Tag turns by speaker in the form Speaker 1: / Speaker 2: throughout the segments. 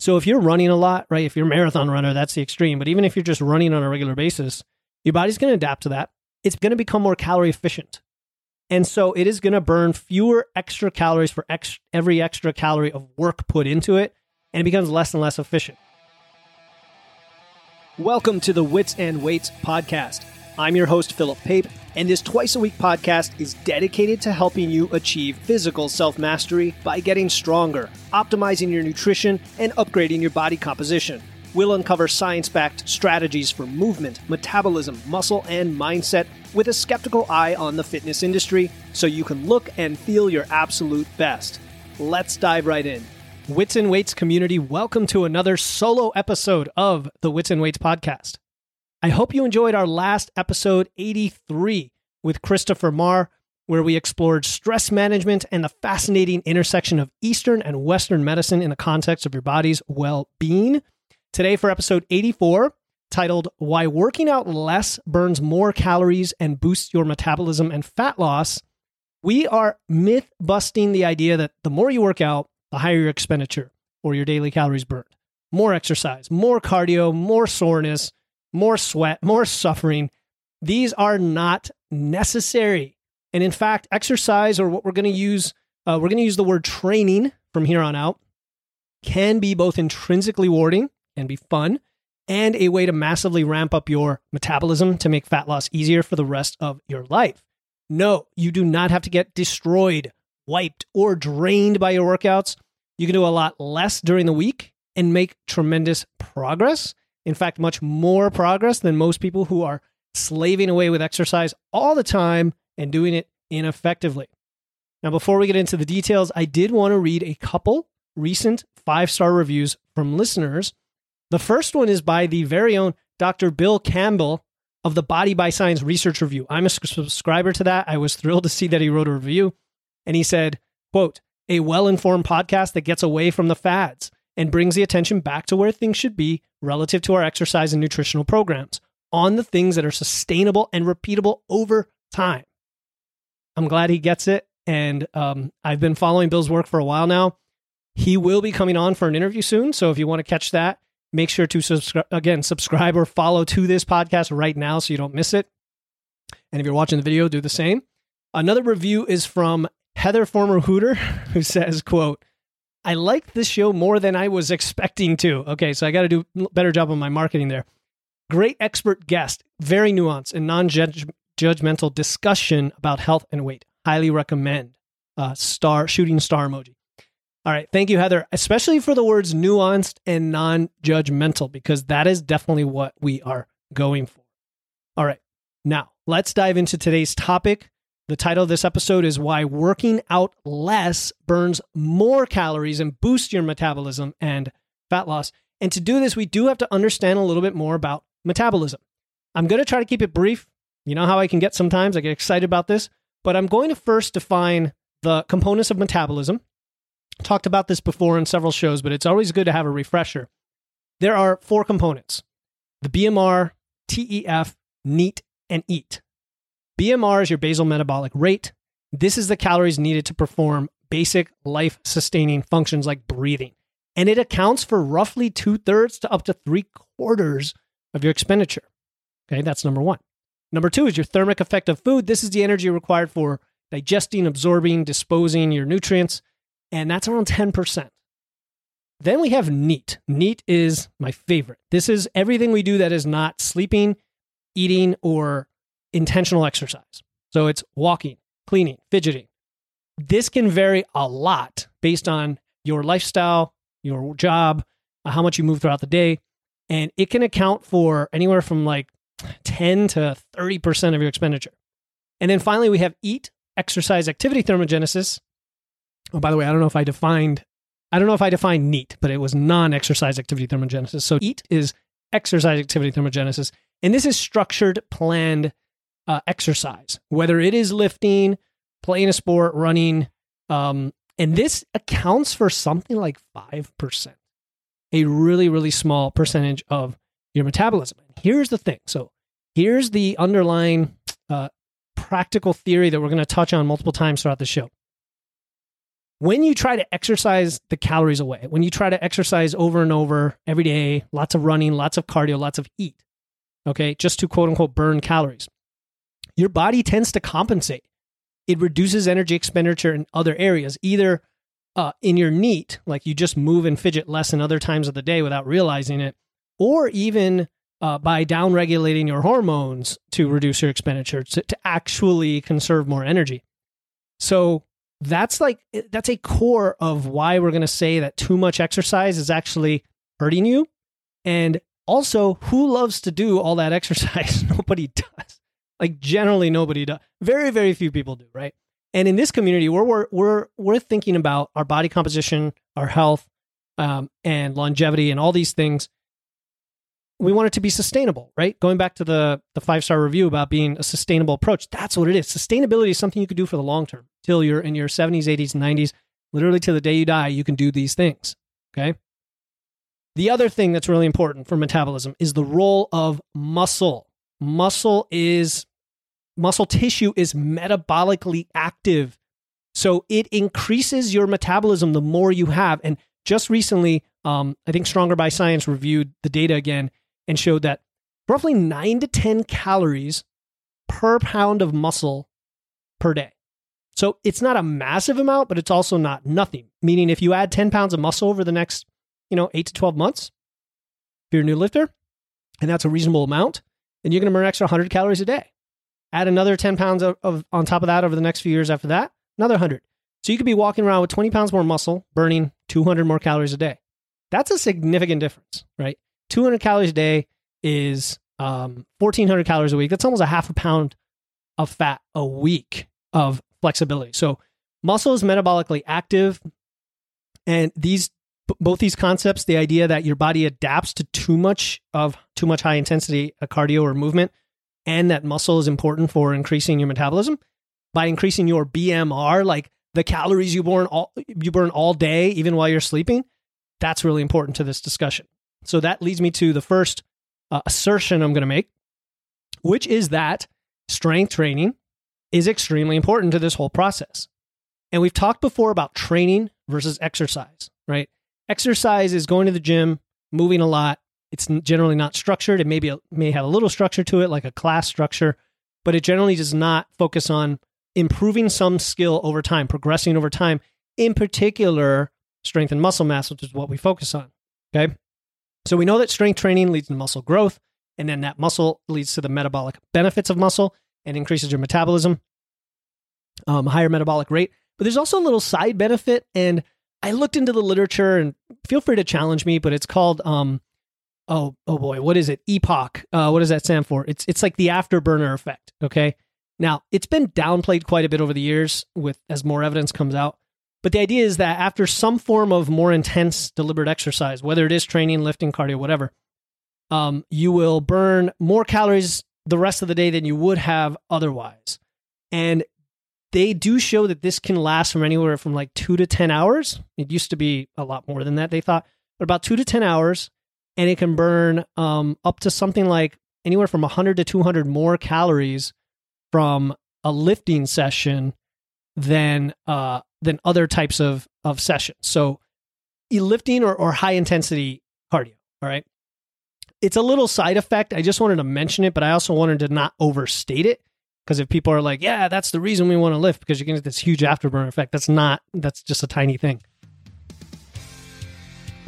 Speaker 1: So if you're running a lot, right? If you're a marathon runner, that's the extreme. But even if you're just running on a regular basis, your body's going to adapt to that. It's going to become more calorie efficient. And so it is going to burn fewer extra calories for ex- every extra calorie of work put into it, and it becomes less and less efficient. Welcome to the Wits and Weights podcast. I'm your host, Philip Pape, and this twice a week podcast is dedicated to helping you achieve physical self mastery by getting stronger, optimizing your nutrition, and upgrading your body composition. We'll uncover science backed strategies for movement, metabolism, muscle, and mindset with a skeptical eye on the fitness industry so you can look and feel your absolute best. Let's dive right in. Wits and Weights community, welcome to another solo episode of the Wits and Weights podcast. I hope you enjoyed our last episode 83 with Christopher Marr, where we explored stress management and the fascinating intersection of Eastern and Western medicine in the context of your body's well being. Today, for episode 84, titled Why Working Out Less Burns More Calories and Boosts Your Metabolism and Fat Loss, we are myth busting the idea that the more you work out, the higher your expenditure or your daily calories burned. More exercise, more cardio, more soreness, more sweat, more suffering. These are not necessary. And in fact, exercise or what we're going to use, uh, we're going to use the word training from here on out, can be both intrinsically rewarding and be fun and a way to massively ramp up your metabolism to make fat loss easier for the rest of your life. No, you do not have to get destroyed, wiped, or drained by your workouts. You can do a lot less during the week and make tremendous progress. In fact, much more progress than most people who are slaving away with exercise all the time and doing it ineffectively. Now, before we get into the details, I did want to read a couple recent five star reviews from listeners the first one is by the very own Dr. Bill Campbell of the Body by Science Research Review. I'm a subscriber to that. I was thrilled to see that he wrote a review. And he said, quote, a well-informed podcast that gets away from the fads and brings the attention back to where things should be relative to our exercise and nutritional programs on the things that are sustainable and repeatable over time. I'm glad he gets it. And um, I've been following Bill's work for a while now. He will be coming on for an interview soon. So if you want to catch that, Make sure to subscribe again, subscribe or follow to this podcast right now so you don't miss it. And if you're watching the video, do the same. Another review is from Heather Former Hooter, who says, quote, I like this show more than I was expecting to. Okay, so I got to do a better job on my marketing there. Great expert guest, very nuanced and non judgmental discussion about health and weight. Highly recommend. Uh, star shooting star emoji. All right. Thank you, Heather, especially for the words nuanced and non judgmental, because that is definitely what we are going for. All right. Now, let's dive into today's topic. The title of this episode is Why Working Out Less Burns More Calories and Boosts Your Metabolism and Fat Loss. And to do this, we do have to understand a little bit more about metabolism. I'm going to try to keep it brief. You know how I can get sometimes, I get excited about this, but I'm going to first define the components of metabolism Talked about this before in several shows, but it's always good to have a refresher. There are four components the BMR, TEF, NEAT, and EAT. BMR is your basal metabolic rate. This is the calories needed to perform basic life sustaining functions like breathing. And it accounts for roughly two thirds to up to three quarters of your expenditure. Okay, that's number one. Number two is your thermic effect of food. This is the energy required for digesting, absorbing, disposing your nutrients and that's around 10%. Then we have NEAT. NEAT is my favorite. This is everything we do that is not sleeping, eating, or intentional exercise. So it's walking, cleaning, fidgeting. This can vary a lot based on your lifestyle, your job, uh, how much you move throughout the day. And it can account for anywhere from like 10 to 30% of your expenditure. And then finally, we have EAT, exercise activity thermogenesis. Oh, by the way, I don't know if I defined I don't know if I defined NEAT, but it was non-exercise activity thermogenesis. So EAT is exercise activity thermogenesis, and this is structured, planned uh, exercise, whether it is lifting, playing a sport, running, um, and this accounts for something like five percent, a really really small percentage of your metabolism. Here's the thing. So here's the underlying uh, practical theory that we're going to touch on multiple times throughout the show when you try to exercise the calories away, when you try to exercise over and over every day, lots of running, lots of cardio, lots of eat, okay, just to quote unquote burn calories, your body tends to compensate. It reduces energy expenditure in other areas, either uh, in your NEAT, like you just move and fidget less in other times of the day without realizing it, or even uh, by downregulating your hormones to reduce your expenditure to, to actually conserve more energy. So that's like that's a core of why we're going to say that too much exercise is actually hurting you and also who loves to do all that exercise nobody does like generally nobody does very very few people do right and in this community we're we're we're, we're thinking about our body composition our health um, and longevity and all these things we want it to be sustainable, right? Going back to the the five star review about being a sustainable approach, that's what it is. Sustainability is something you could do for the long term till you're in your 70s, 80s, 90s, literally till the day you die. You can do these things. Okay. The other thing that's really important for metabolism is the role of muscle. Muscle is muscle tissue is metabolically active. So it increases your metabolism the more you have. And just recently, um, I think Stronger by Science reviewed the data again and showed that roughly 9 to 10 calories per pound of muscle per day. So it's not a massive amount, but it's also not nothing. Meaning, if you add 10 pounds of muscle over the next, you know, eight to 12 months, if you're a new lifter, and that's a reasonable amount, then you're going to burn an extra 100 calories a day. Add another 10 pounds of, of, on top of that over the next few years after that, another 100. So you could be walking around with 20 pounds more muscle, burning 200 more calories a day. That's a significant difference, right? 200 calories a day is um, 1400 calories a week. That's almost a half a pound of fat a week of flexibility. So muscle is metabolically active. And these both these concepts, the idea that your body adapts to too much of too much high intensity cardio or movement, and that muscle is important for increasing your metabolism by increasing your BMR, like the calories you burn all you burn all day, even while you're sleeping. That's really important to this discussion. So that leads me to the first uh, assertion I'm going to make, which is that strength training is extremely important to this whole process. And we've talked before about training versus exercise, right? Exercise is going to the gym, moving a lot. It's generally not structured. It may, be a, may have a little structure to it, like a class structure, but it generally does not focus on improving some skill over time, progressing over time, in particular, strength and muscle mass, which is what we focus on. Okay. So we know that strength training leads to muscle growth, and then that muscle leads to the metabolic benefits of muscle and increases your metabolism, um, higher metabolic rate. But there's also a little side benefit, and I looked into the literature, and feel free to challenge me, but it's called um, oh oh boy, what is it? EPOC. Uh, what does that stand for? It's it's like the afterburner effect. Okay. Now it's been downplayed quite a bit over the years with as more evidence comes out. But the idea is that after some form of more intense, deliberate exercise, whether it is training, lifting, cardio, whatever, um, you will burn more calories the rest of the day than you would have otherwise. And they do show that this can last from anywhere from like two to 10 hours. It used to be a lot more than that, they thought, but about two to 10 hours. And it can burn um, up to something like anywhere from 100 to 200 more calories from a lifting session than uh, than other types of of sessions. So lifting or, or high intensity cardio. All right. It's a little side effect. I just wanted to mention it, but I also wanted to not overstate it. Because if people are like, yeah, that's the reason we want to lift because you're going to get this huge afterburn effect, that's not, that's just a tiny thing.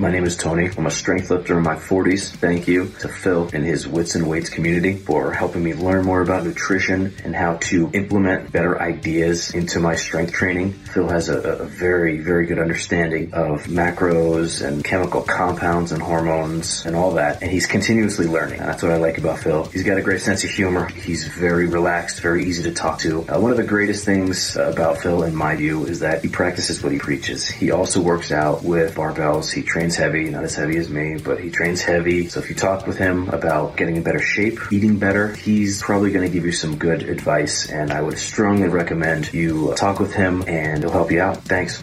Speaker 2: My name is Tony. I'm a strength lifter in my 40s. Thank you to Phil and his Wits and Weights community for helping me learn more about nutrition and how to implement better ideas into my strength training. Phil has a, a very, very good understanding of macros and chemical compounds and hormones and all that. And he's continuously learning. That's what I like about Phil. He's got a great sense of humor. He's very relaxed, very easy to talk to. Uh, one of the greatest things about Phil, in my view, is that he practices what he preaches. He also works out with barbells. He trains trains heavy, not as heavy as me, but he trains heavy. So if you talk with him about getting in better shape, eating better, he's probably going to give you some good advice. And I would strongly recommend you talk with him and he'll help you out. Thanks.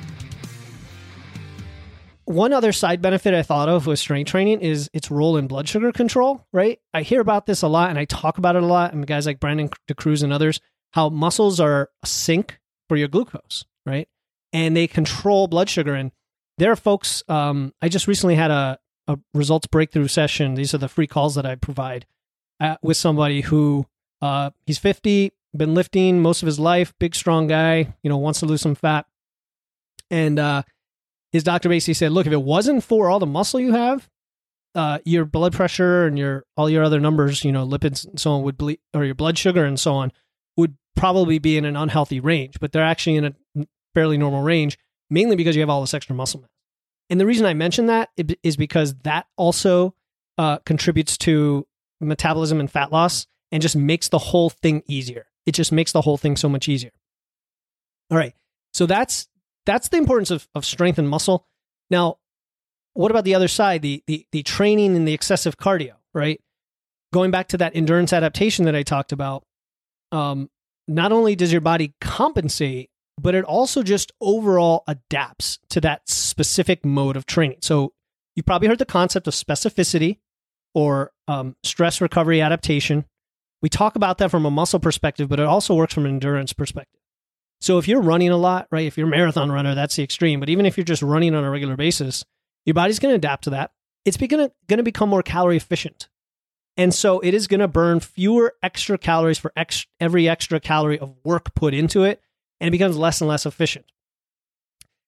Speaker 1: One other side benefit I thought of with strength training is its role in blood sugar control, right? I hear about this a lot and I talk about it a lot. And guys like Brandon DeCruz and others, how muscles are a sink for your glucose, right? and they control blood sugar. And there are folks, um, I just recently had a, a results breakthrough session. These are the free calls that I provide uh, with somebody who uh, he's 50, been lifting most of his life, big, strong guy, you know, wants to lose some fat. And uh, his doctor basically said, look, if it wasn't for all the muscle you have, uh, your blood pressure and your all your other numbers, you know, lipids and so on would bleed, or your blood sugar and so on would probably be in an unhealthy range, but they're actually in a fairly normal range, mainly because you have all this extra muscle mass. And the reason I mention that is because that also uh, contributes to metabolism and fat loss and just makes the whole thing easier. It just makes the whole thing so much easier. All right. So that's that's the importance of, of strength and muscle. Now, what about the other side, the, the the training and the excessive cardio, right? Going back to that endurance adaptation that I talked about, um, not only does your body compensate, but it also just overall adapts to that specific mode of training. So you probably heard the concept of specificity or um, stress recovery adaptation. We talk about that from a muscle perspective, but it also works from an endurance perspective. So if you're running a lot, right? If you're a marathon runner, that's the extreme. But even if you're just running on a regular basis, your body's going to adapt to that. It's going to become more calorie efficient. And so it is going to burn fewer extra calories for ex- every extra calorie of work put into it, and it becomes less and less efficient.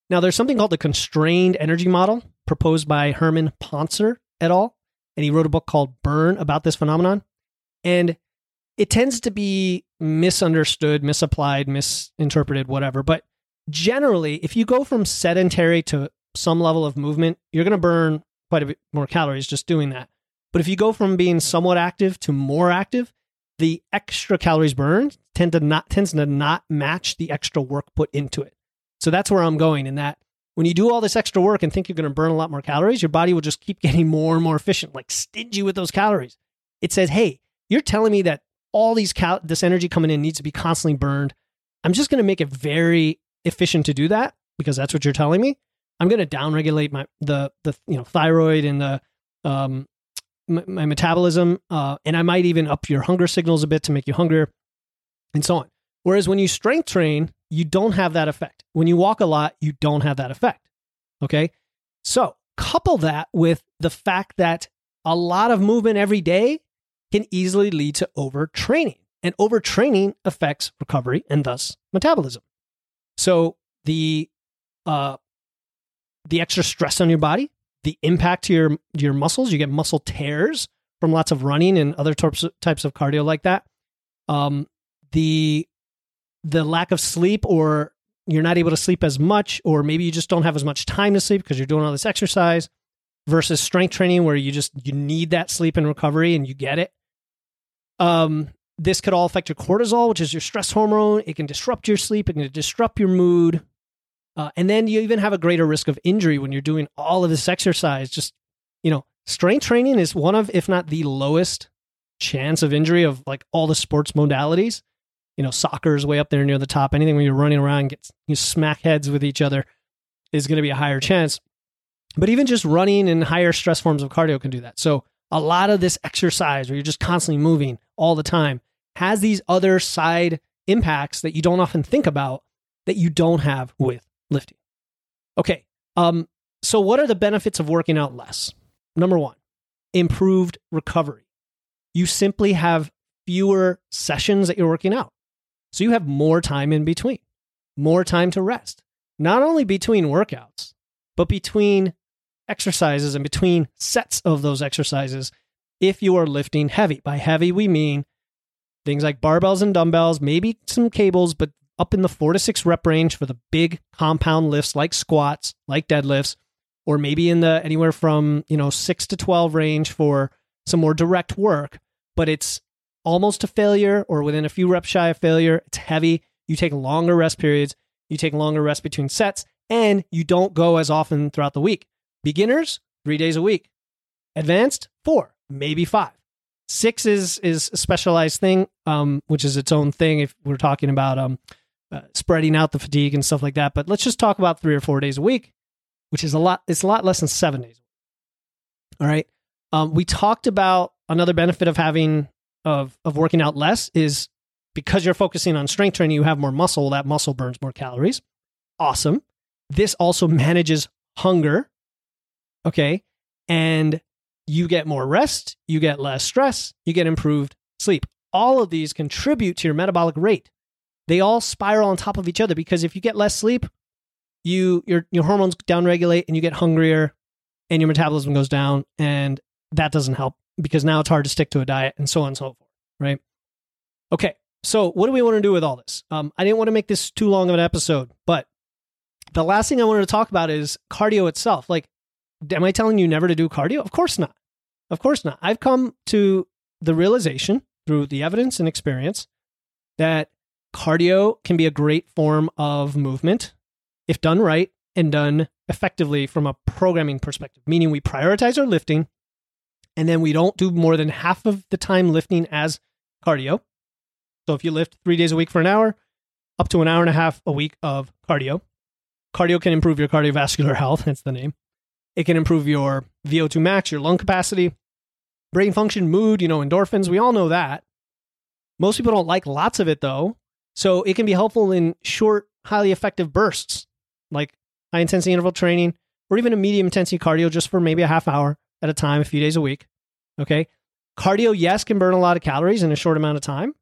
Speaker 1: Now, there's something called the constrained energy model proposed by Herman Pontzer et al. And he wrote a book called Burn about this phenomenon. And it tends to be misunderstood, misapplied, misinterpreted, whatever. But generally, if you go from sedentary to some level of movement, you're going to burn quite a bit more calories just doing that. But if you go from being somewhat active to more active, the extra calories burned tend to not tends to not match the extra work put into it. So that's where I'm going in that when you do all this extra work and think you're going to burn a lot more calories, your body will just keep getting more and more efficient, like stingy with those calories. It says, "Hey, you're telling me that all these cal- this energy coming in needs to be constantly burned. I'm just going to make it very efficient to do that because that's what you're telling me. I'm going to downregulate my the the you know thyroid and the um my, my metabolism, uh, and I might even up your hunger signals a bit to make you hungrier, and so on. Whereas when you strength train, you don't have that effect. When you walk a lot, you don't have that effect. Okay, so couple that with the fact that a lot of movement every day can easily lead to overtraining. And overtraining affects recovery and thus metabolism. So the uh, the extra stress on your body, the impact to your your muscles, you get muscle tears from lots of running and other types of, types of cardio like that. Um, the the lack of sleep or you're not able to sleep as much or maybe you just don't have as much time to sleep because you're doing all this exercise versus strength training where you just you need that sleep and recovery and you get it um, this could all affect your cortisol, which is your stress hormone. It can disrupt your sleep. It can disrupt your mood. Uh, and then you even have a greater risk of injury when you're doing all of this exercise. Just, you know, strength training is one of, if not the lowest chance of injury of like all the sports modalities. You know, soccer is way up there near the top. Anything where you're running around, get you smack heads with each other is going to be a higher chance. But even just running and higher stress forms of cardio can do that. So a lot of this exercise where you're just constantly moving all the time has these other side impacts that you don't often think about that you don't have with lifting. Okay. Um, so what are the benefits of working out less? Number one, improved recovery. You simply have fewer sessions that you're working out. So you have more time in between, more time to rest, not only between workouts, but between exercises and between sets of those exercises if you are lifting heavy. By heavy, we mean things like barbells and dumbbells, maybe some cables, but up in the four to six rep range for the big compound lifts like squats, like deadlifts, or maybe in the anywhere from, you know, six to 12 range for some more direct work, but it's almost to failure or within a few reps shy of failure. It's heavy. You take longer rest periods. You take longer rest between sets and you don't go as often throughout the week. Beginners, three days a week. Advanced, four, maybe five. Six is is a specialized thing, um, which is its own thing. If we're talking about um, uh, spreading out the fatigue and stuff like that, but let's just talk about three or four days a week, which is a lot. It's a lot less than seven days. All right. Um, we talked about another benefit of having of of working out less is because you're focusing on strength training, you have more muscle. That muscle burns more calories. Awesome. this also manages hunger. Okay. And you get more rest, you get less stress, you get improved sleep. All of these contribute to your metabolic rate. They all spiral on top of each other because if you get less sleep, you your your hormones downregulate and you get hungrier and your metabolism goes down and that doesn't help because now it's hard to stick to a diet and so on and so forth, right? Okay. So, what do we want to do with all this? Um, I didn't want to make this too long of an episode, but the last thing I wanted to talk about is cardio itself. Like, am I telling you never to do cardio? Of course not. Of course not. I've come to the realization through the evidence and experience that cardio can be a great form of movement if done right and done effectively from a programming perspective, meaning we prioritize our lifting and then we don't do more than half of the time lifting as cardio. So if you lift three days a week for an hour, up to an hour and a half a week of cardio. Cardio can improve your cardiovascular health, That's the name. It can improve your VO2 max, your lung capacity, brain function, mood, you know, endorphins. We all know that. Most people don't like lots of it though. So it can be helpful in short, highly effective bursts, like high intensity interval training, or even a medium intensity cardio just for maybe a half hour at a time, a few days a week. Okay. Cardio, yes, can burn a lot of calories in a short amount of time,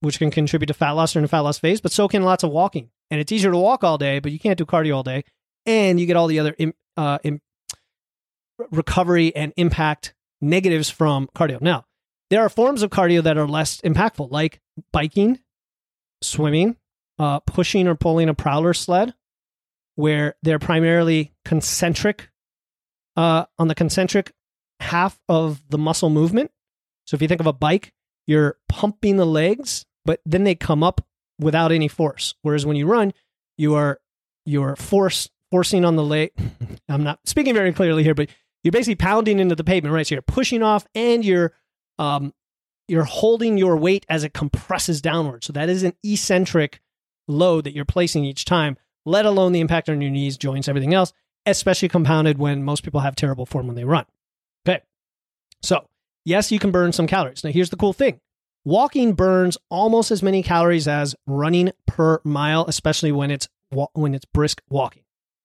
Speaker 1: which can contribute to fat loss during the fat loss phase, but so can lots of walking. And it's easier to walk all day, but you can't do cardio all day. And you get all the other uh, recovery and impact negatives from cardio. Now, there are forms of cardio that are less impactful, like biking, swimming, uh, pushing or pulling a prowler sled, where they're primarily concentric uh, on the concentric half of the muscle movement. So if you think of a bike, you're pumping the legs, but then they come up without any force. Whereas when you run, you are you're force forcing on the leg. I'm not speaking very clearly here, but you're basically pounding into the pavement, right? So you're pushing off and you're um, you're holding your weight as it compresses downward. So that is an eccentric load that you're placing each time, let alone the impact on your knees, joints, everything else especially compounded when most people have terrible form when they run. Okay. So, yes, you can burn some calories. Now, here's the cool thing walking burns almost as many calories as running per mile, especially when it's when it's brisk walking.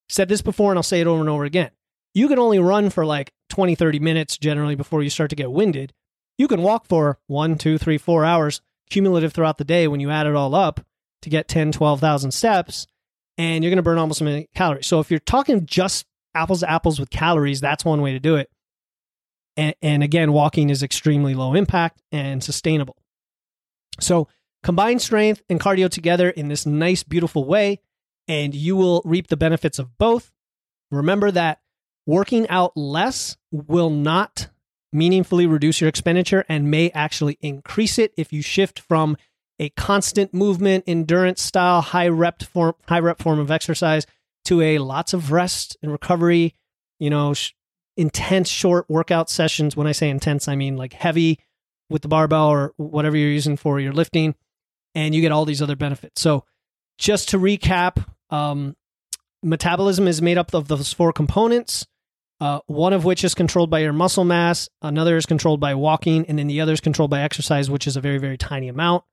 Speaker 1: Said this before and I'll say it over and over again. You can only run for like 20, 30 minutes generally before you start to get winded. You can walk for one, two, three, four hours cumulative throughout the day when you add it all up to get 10, 12,000 steps and you're going to burn almost a million calories. So if you're talking just apples to apples with calories, that's one way to do it. And, and again, walking is extremely low impact and sustainable. So combine strength and cardio together in this nice, beautiful way, and you will reap the benefits of both. Remember that working out less will not meaningfully reduce your expenditure and may actually increase it if you shift from a constant movement, endurance style, high rep form, high rep form of exercise to a lots of rest and recovery, you know, sh- intense short workout sessions. When I say intense, I mean like heavy with the barbell or whatever you're using for your lifting, and you get all these other benefits. So, just to recap, um, metabolism is made up of those four components. Uh, one of which is controlled by your muscle mass, another is controlled by walking, and then the other is controlled by exercise, which is a very, very tiny amount.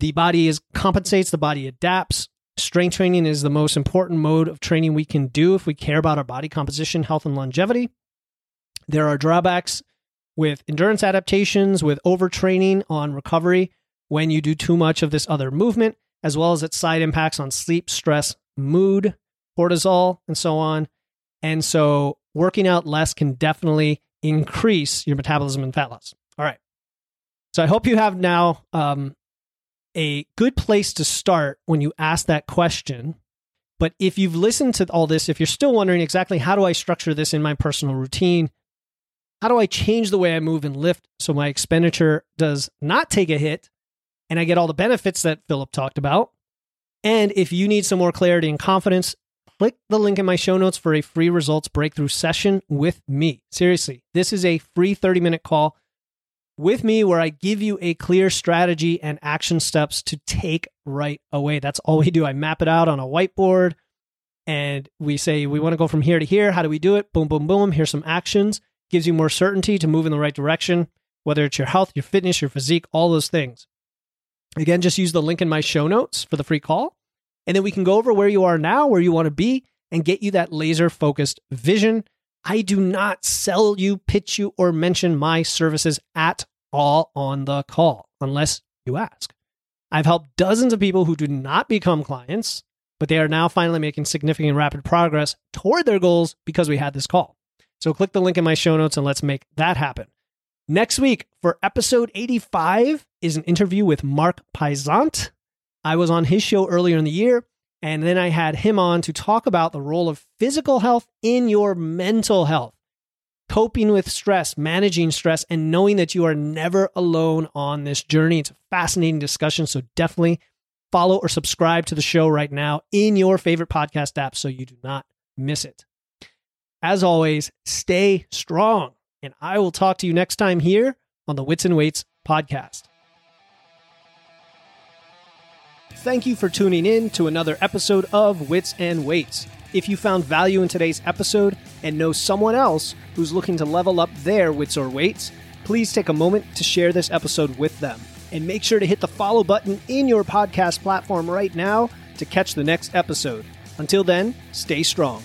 Speaker 1: The body is compensates, the body adapts. Strength training is the most important mode of training we can do if we care about our body composition, health, and longevity. There are drawbacks with endurance adaptations, with overtraining on recovery when you do too much of this other movement, as well as its side impacts on sleep, stress, mood, cortisol, and so on. And so, working out less can definitely increase your metabolism and fat loss. All right. So, I hope you have now um, a good place to start when you ask that question. But if you've listened to all this, if you're still wondering exactly how do I structure this in my personal routine, how do I change the way I move and lift so my expenditure does not take a hit and I get all the benefits that Philip talked about? And if you need some more clarity and confidence, click the link in my show notes for a free results breakthrough session with me. Seriously, this is a free 30 minute call with me where I give you a clear strategy and action steps to take right away. That's all we do. I map it out on a whiteboard and we say, we want to go from here to here. How do we do it? Boom, boom, boom. Here's some actions. Gives you more certainty to move in the right direction, whether it's your health, your fitness, your physique, all those things. Again, just use the link in my show notes for the free call. And then we can go over where you are now, where you want to be, and get you that laser focused vision. I do not sell you, pitch you, or mention my services at all on the call unless you ask. I've helped dozens of people who do not become clients, but they are now finally making significant rapid progress toward their goals because we had this call. So click the link in my show notes and let's make that happen. Next week for episode 85 is an interview with Mark Paisant. I was on his show earlier in the year, and then I had him on to talk about the role of physical health in your mental health, coping with stress, managing stress, and knowing that you are never alone on this journey. It's a fascinating discussion, so definitely follow or subscribe to the show right now in your favorite podcast app so you do not miss it. As always, stay strong and I will talk to you next time here on the Wits and Weights podcast. Thank you for tuning in to another episode of Wits and Weights. If you found value in today's episode and know someone else who's looking to level up their wits or weights, please take a moment to share this episode with them. And make sure to hit the follow button in your podcast platform right now to catch the next episode. Until then, stay strong.